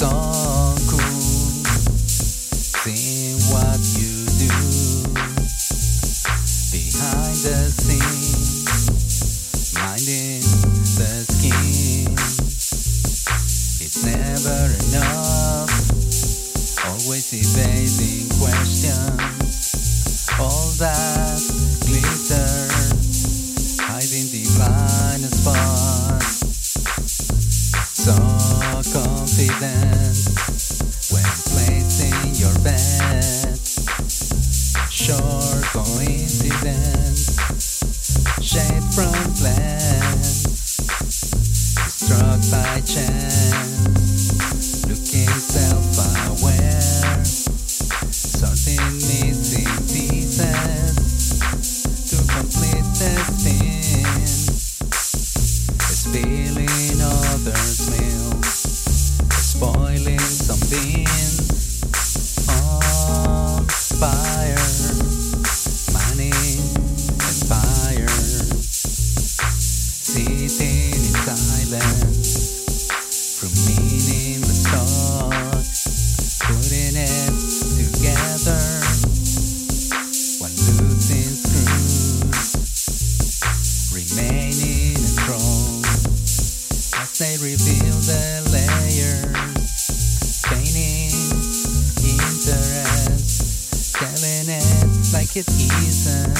So cool, seeing what you do behind the scenes, minding the. It's never enough, always evading questions. All that glitter, hiding spot. Confident when placing your bet. Sure coincidence, from plans, struck by chance, remaining enthroned as they reveal it isn't.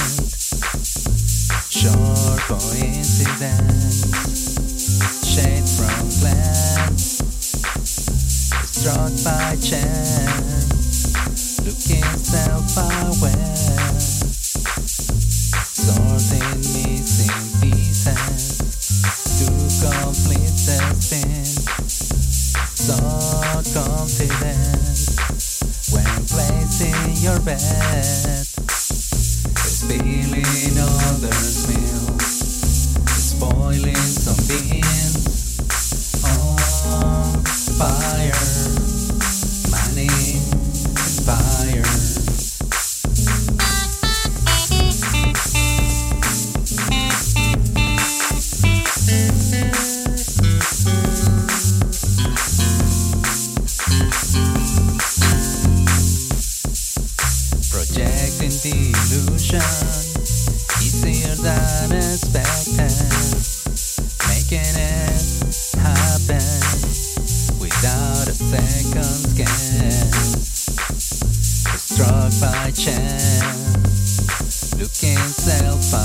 Sure coincidence, shade from glance, struck by chance, looking self-aware, sorting missing pieces. To complete the spin. So confident. When placing your bet, spilling others' milk, spoiling illusion easier than expected, making it happen without a second guess. Struck by chance, looking self-aware,